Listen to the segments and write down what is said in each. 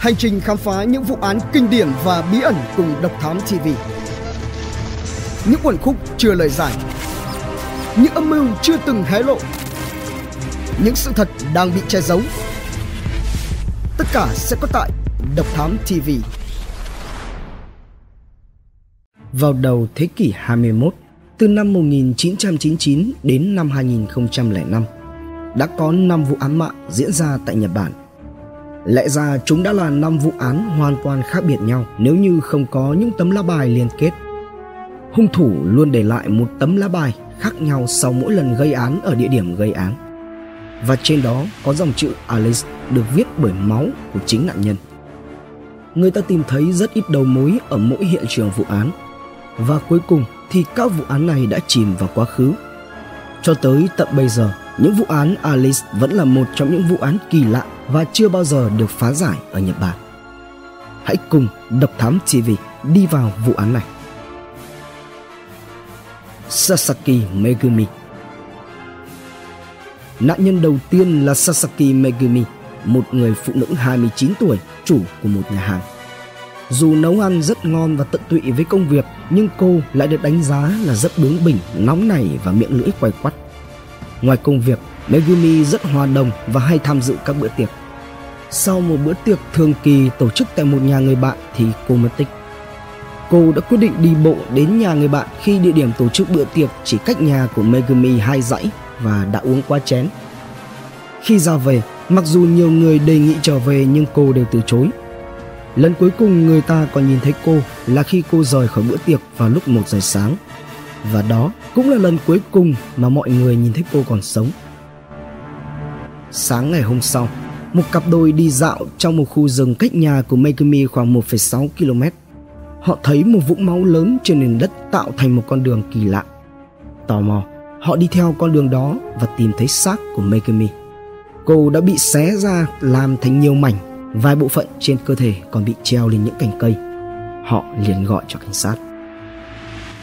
Hành trình khám phá những vụ án kinh điển và bí ẩn cùng Độc Thám TV. Những quần khúc chưa lời giải. Những âm mưu chưa từng hé lộ. Những sự thật đang bị che giấu. Tất cả sẽ có tại Độc Thám TV. Vào đầu thế kỷ 21, từ năm 1999 đến năm 2005, đã có 5 vụ án mạng diễn ra tại Nhật Bản. Lẽ ra chúng đã là 5 vụ án hoàn toàn khác biệt nhau nếu như không có những tấm lá bài liên kết. Hung thủ luôn để lại một tấm lá bài khác nhau sau mỗi lần gây án ở địa điểm gây án. Và trên đó có dòng chữ Alice được viết bởi máu của chính nạn nhân. Người ta tìm thấy rất ít đầu mối ở mỗi hiện trường vụ án. Và cuối cùng thì các vụ án này đã chìm vào quá khứ. Cho tới tận bây giờ, những vụ án Alice vẫn là một trong những vụ án kỳ lạ và chưa bao giờ được phá giải ở Nhật Bản. Hãy cùng Độc Thám TV đi vào vụ án này. Sasaki Megumi Nạn nhân đầu tiên là Sasaki Megumi, một người phụ nữ 29 tuổi, chủ của một nhà hàng. Dù nấu ăn rất ngon và tận tụy với công việc, nhưng cô lại được đánh giá là rất bướng bỉnh, nóng nảy và miệng lưỡi quay quắt. Ngoài công việc, Megumi rất hòa đồng và hay tham dự các bữa tiệc. Sau một bữa tiệc thường kỳ tổ chức tại một nhà người bạn thì cô mất tích. Cô đã quyết định đi bộ đến nhà người bạn khi địa điểm tổ chức bữa tiệc chỉ cách nhà của Megumi hai dãy và đã uống quá chén. Khi ra về, mặc dù nhiều người đề nghị trở về nhưng cô đều từ chối. Lần cuối cùng người ta còn nhìn thấy cô là khi cô rời khỏi bữa tiệc vào lúc 1 giờ sáng. Và đó cũng là lần cuối cùng mà mọi người nhìn thấy cô còn sống. Sáng ngày hôm sau, một cặp đôi đi dạo trong một khu rừng cách nhà của Megumi khoảng 1,6 km. Họ thấy một vũng máu lớn trên nền đất tạo thành một con đường kỳ lạ. Tò mò, họ đi theo con đường đó và tìm thấy xác của Megumi. Cô đã bị xé ra làm thành nhiều mảnh, vài bộ phận trên cơ thể còn bị treo lên những cành cây. Họ liền gọi cho cảnh sát.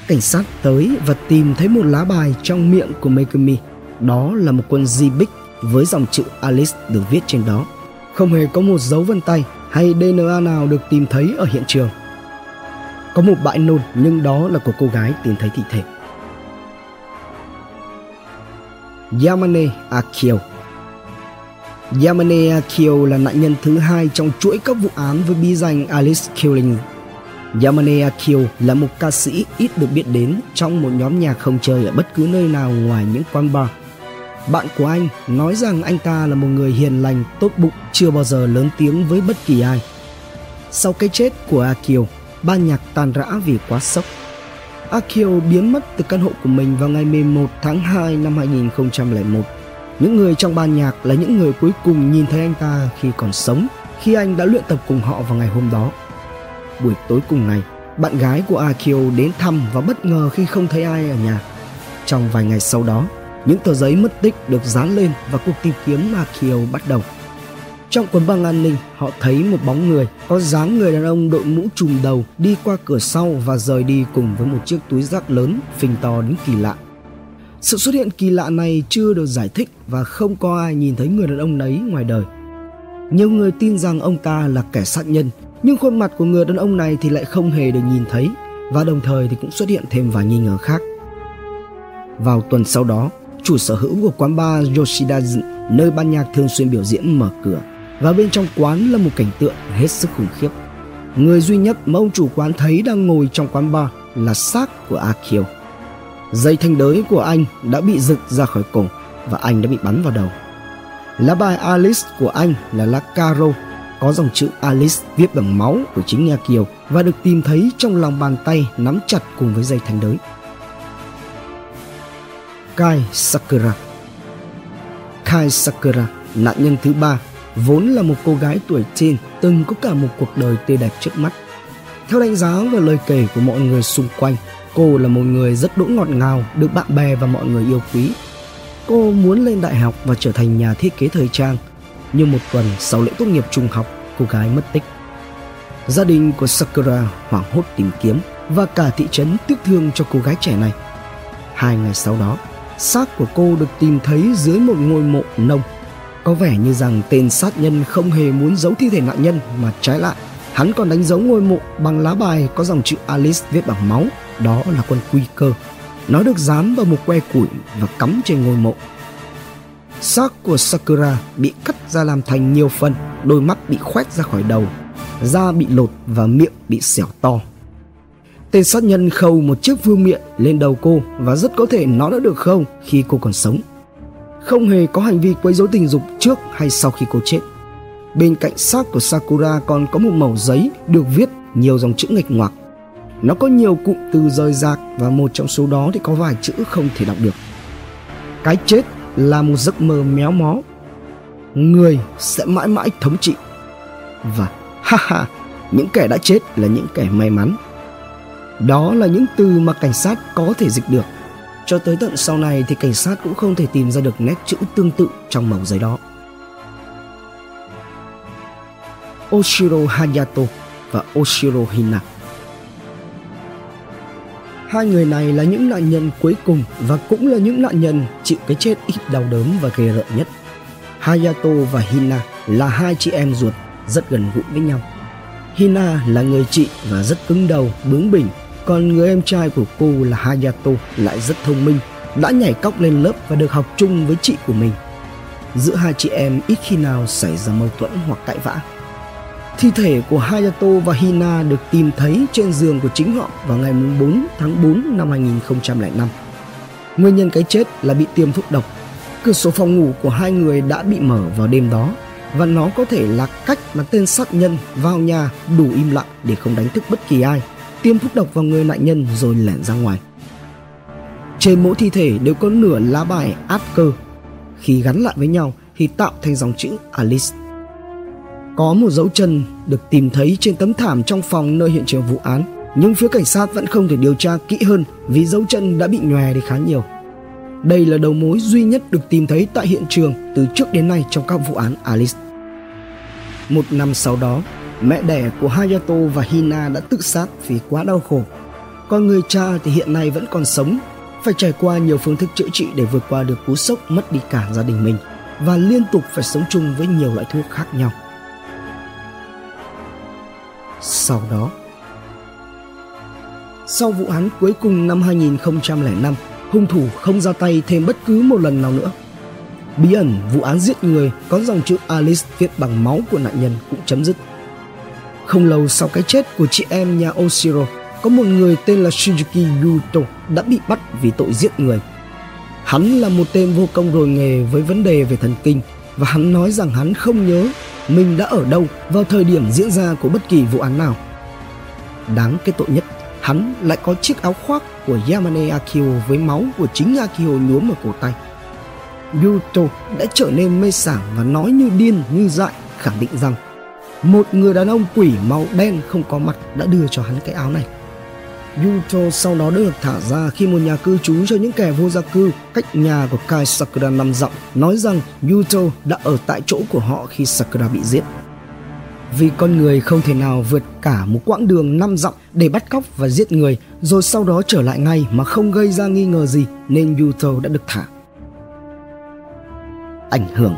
Cảnh sát tới và tìm thấy một lá bài trong miệng của Megumi. Đó là một quân di bích với dòng chữ Alice được viết trên đó. Không hề có một dấu vân tay hay DNA nào được tìm thấy ở hiện trường. Có một bãi nôn, nhưng đó là của cô gái tìm thấy thi thể. Yamane Akio Yamane Akio là nạn nhân thứ hai trong chuỗi các vụ án với bí danh Alice Killing. Yamane Akio là một ca sĩ ít được biết đến trong một nhóm nhạc không chơi ở bất cứ nơi nào ngoài những quán bar bạn của anh nói rằng anh ta là một người hiền lành, tốt bụng, chưa bao giờ lớn tiếng với bất kỳ ai. Sau cái chết của Akio, ban nhạc tan rã vì quá sốc. Akio biến mất từ căn hộ của mình vào ngày 11 tháng 2 năm 2001. Những người trong ban nhạc là những người cuối cùng nhìn thấy anh ta khi còn sống, khi anh đã luyện tập cùng họ vào ngày hôm đó. Buổi tối cùng ngày, bạn gái của Akio đến thăm và bất ngờ khi không thấy ai ở nhà. Trong vài ngày sau đó, những tờ giấy mất tích được dán lên và cuộc tìm kiếm Akio bắt đầu. Trong quần băng an ninh, họ thấy một bóng người có dáng người đàn ông đội mũ trùm đầu đi qua cửa sau và rời đi cùng với một chiếc túi rác lớn phình to đến kỳ lạ. Sự xuất hiện kỳ lạ này chưa được giải thích và không có ai nhìn thấy người đàn ông ấy ngoài đời. Nhiều người tin rằng ông ta là kẻ sát nhân, nhưng khuôn mặt của người đàn ông này thì lại không hề được nhìn thấy và đồng thời thì cũng xuất hiện thêm vài nghi ngờ khác. Vào tuần sau đó, chủ sở hữu của quán bar Yoshida nơi ban nhạc thường xuyên biểu diễn mở cửa và bên trong quán là một cảnh tượng hết sức khủng khiếp. Người duy nhất mà ông chủ quán thấy đang ngồi trong quán bar là xác của Akio. Dây thanh đới của anh đã bị giựt ra khỏi cổ và anh đã bị bắn vào đầu. Lá bài Alice của anh là lá caro, có dòng chữ Alice viết bằng máu của chính Akio và được tìm thấy trong lòng bàn tay nắm chặt cùng với dây thanh đới. Kai Sakura. Kai Sakura, nạn nhân thứ ba, vốn là một cô gái tuổi teen từng có cả một cuộc đời tươi đẹp trước mắt. Theo đánh giá và lời kể của mọi người xung quanh, cô là một người rất đỗ ngọt ngào, được bạn bè và mọi người yêu quý. Cô muốn lên đại học và trở thành nhà thiết kế thời trang, nhưng một tuần sau lễ tốt nghiệp trung học, cô gái mất tích. Gia đình của Sakura hoảng hốt tìm kiếm và cả thị trấn tiếc thương cho cô gái trẻ này. Hai ngày sau đó, xác của cô được tìm thấy dưới một ngôi mộ nông. Có vẻ như rằng tên sát nhân không hề muốn giấu thi thể nạn nhân mà trái lại, hắn còn đánh dấu ngôi mộ bằng lá bài có dòng chữ Alice viết bằng máu, đó là con quy cơ. Nó được dán vào một que củi và cắm trên ngôi mộ. Xác của Sakura bị cắt ra làm thành nhiều phần, đôi mắt bị khoét ra khỏi đầu, da bị lột và miệng bị xẻo to. Tên sát nhân khâu một chiếc vương miện lên đầu cô và rất có thể nó đã được khâu khi cô còn sống. Không hề có hành vi quấy rối tình dục trước hay sau khi cô chết. Bên cạnh xác của Sakura còn có một mẩu giấy được viết nhiều dòng chữ nghịch ngoạc. Nó có nhiều cụm từ rời rạc và một trong số đó thì có vài chữ không thể đọc được. Cái chết là một giấc mơ méo mó. Người sẽ mãi mãi thống trị. Và ha ha, những kẻ đã chết là những kẻ may mắn. Đó là những từ mà cảnh sát có thể dịch được. Cho tới tận sau này thì cảnh sát cũng không thể tìm ra được nét chữ tương tự trong mẩu giấy đó. Oshiro Hayato và Oshiro Hina. Hai người này là những nạn nhân cuối cùng và cũng là những nạn nhân chịu cái chết ít đau đớn và ghê rợn nhất. Hayato và Hina là hai chị em ruột rất gần gũi với nhau. Hina là người chị và rất cứng đầu, bướng bỉnh, còn người em trai của cô là Hayato lại rất thông minh, đã nhảy cóc lên lớp và được học chung với chị của mình. Giữa hai chị em ít khi nào xảy ra mâu thuẫn hoặc cãi vã. Thi thể của Hayato và Hina được tìm thấy trên giường của chính họ vào ngày 4 tháng 4 năm 2005. Nguyên nhân cái chết là bị tiêm thuốc độc. Cửa sổ phòng ngủ của hai người đã bị mở vào đêm đó và nó có thể là cách mà tên sát nhân vào nhà đủ im lặng để không đánh thức bất kỳ ai, tiêm thuốc độc vào người nạn nhân rồi lẻn ra ngoài. Trên mỗi thi thể đều có nửa lá bài áp cơ. Khi gắn lại với nhau thì tạo thành dòng chữ Alice có một dấu chân được tìm thấy trên tấm thảm trong phòng nơi hiện trường vụ án, nhưng phía cảnh sát vẫn không thể điều tra kỹ hơn vì dấu chân đã bị nhòe đi khá nhiều. Đây là đầu mối duy nhất được tìm thấy tại hiện trường từ trước đến nay trong các vụ án Alice. Một năm sau đó, mẹ đẻ của Hayato và Hina đã tự sát vì quá đau khổ. Còn người cha thì hiện nay vẫn còn sống, phải trải qua nhiều phương thức chữa trị để vượt qua được cú sốc mất đi cả gia đình mình và liên tục phải sống chung với nhiều loại thuốc khác nhau sau đó. Sau vụ án cuối cùng năm 2005, hung thủ không ra tay thêm bất cứ một lần nào nữa. Bí ẩn vụ án giết người có dòng chữ Alice viết bằng máu của nạn nhân cũng chấm dứt. Không lâu sau cái chết của chị em nhà Oshiro, có một người tên là Shinjuki Yuto đã bị bắt vì tội giết người. Hắn là một tên vô công rồi nghề với vấn đề về thần kinh và hắn nói rằng hắn không nhớ mình đã ở đâu vào thời điểm diễn ra của bất kỳ vụ án nào. Đáng cái tội nhất, hắn lại có chiếc áo khoác của Yamane Akio với máu của chính Akio nhuốm ở cổ tay. Yuto đã trở nên mê sảng và nói như điên như dại khẳng định rằng một người đàn ông quỷ màu đen không có mặt đã đưa cho hắn cái áo này. Yuto sau đó được thả ra khi một nhà cư trú cho những kẻ vô gia cư cách nhà của Kai Sakura năm dặm, nói rằng Yuto đã ở tại chỗ của họ khi Sakura bị giết. Vì con người không thể nào vượt cả một quãng đường năm dặm để bắt cóc và giết người, rồi sau đó trở lại ngay mà không gây ra nghi ngờ gì, nên Yuto đã được thả. Ảnh hưởng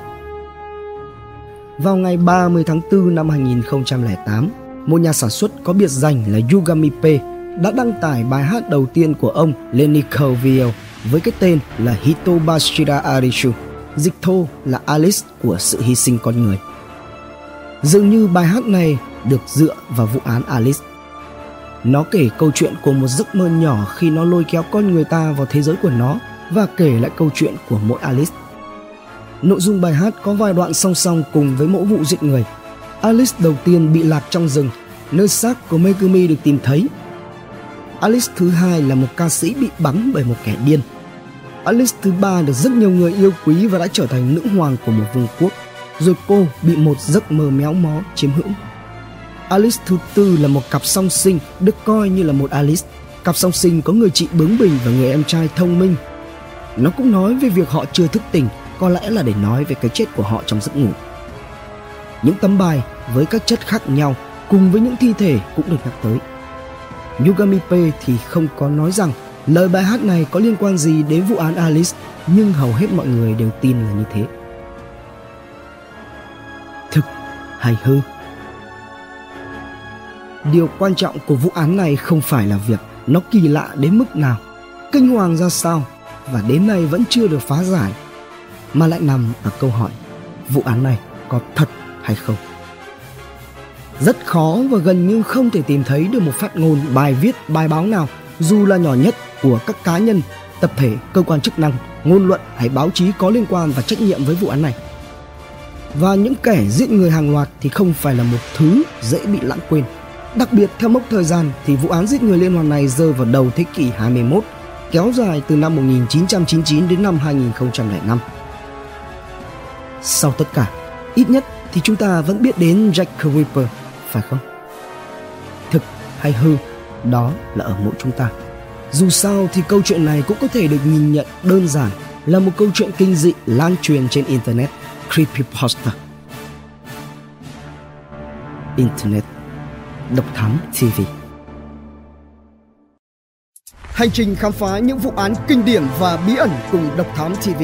vào ngày 30 tháng 4 năm 2008, một nhà sản xuất có biệt danh là Yugami P đã đăng tải bài hát đầu tiên của ông Lenny Kravitz với cái tên là Hitobashira Arishu, dịch thô là Alice của sự hy sinh con người. Dường như bài hát này được dựa vào vụ án Alice. Nó kể câu chuyện của một giấc mơ nhỏ khi nó lôi kéo con người ta vào thế giới của nó và kể lại câu chuyện của mỗi Alice. Nội dung bài hát có vài đoạn song song cùng với mỗi vụ giết người. Alice đầu tiên bị lạc trong rừng, nơi xác của Megumi được tìm thấy Alice thứ hai là một ca sĩ bị bắn bởi một kẻ điên. Alice thứ ba được rất nhiều người yêu quý và đã trở thành nữ hoàng của một vương quốc. Rồi cô bị một giấc mơ méo mó chiếm hữu. Alice thứ tư là một cặp song sinh được coi như là một Alice. Cặp song sinh có người chị bướng bỉnh và người em trai thông minh. Nó cũng nói về việc họ chưa thức tỉnh, có lẽ là để nói về cái chết của họ trong giấc ngủ. Những tấm bài với các chất khác nhau cùng với những thi thể cũng được nhắc tới. Yugamipe thì không có nói rằng lời bài hát này có liên quan gì đến vụ án Alice, nhưng hầu hết mọi người đều tin là như thế. Thực hay hư. Điều quan trọng của vụ án này không phải là việc nó kỳ lạ đến mức nào, kinh hoàng ra sao và đến nay vẫn chưa được phá giải, mà lại nằm ở câu hỏi vụ án này có thật hay không. Rất khó và gần như không thể tìm thấy được một phát ngôn, bài viết, bài báo nào dù là nhỏ nhất của các cá nhân, tập thể, cơ quan chức năng, ngôn luận hay báo chí có liên quan và trách nhiệm với vụ án này. Và những kẻ giết người hàng loạt thì không phải là một thứ dễ bị lãng quên. Đặc biệt theo mốc thời gian thì vụ án giết người liên hoàn này rơi vào đầu thế kỷ 21, kéo dài từ năm 1999 đến năm 2005. Sau tất cả, ít nhất thì chúng ta vẫn biết đến Jack Ripper, phải không? Thực hay hư, đó là ở mỗi chúng ta. Dù sao thì câu chuyện này cũng có thể được nhìn nhận đơn giản là một câu chuyện kinh dị lan truyền trên Internet, Creepypasta. Internet Độc Thám TV Hành trình khám phá những vụ án kinh điển và bí ẩn cùng Độc Thám TV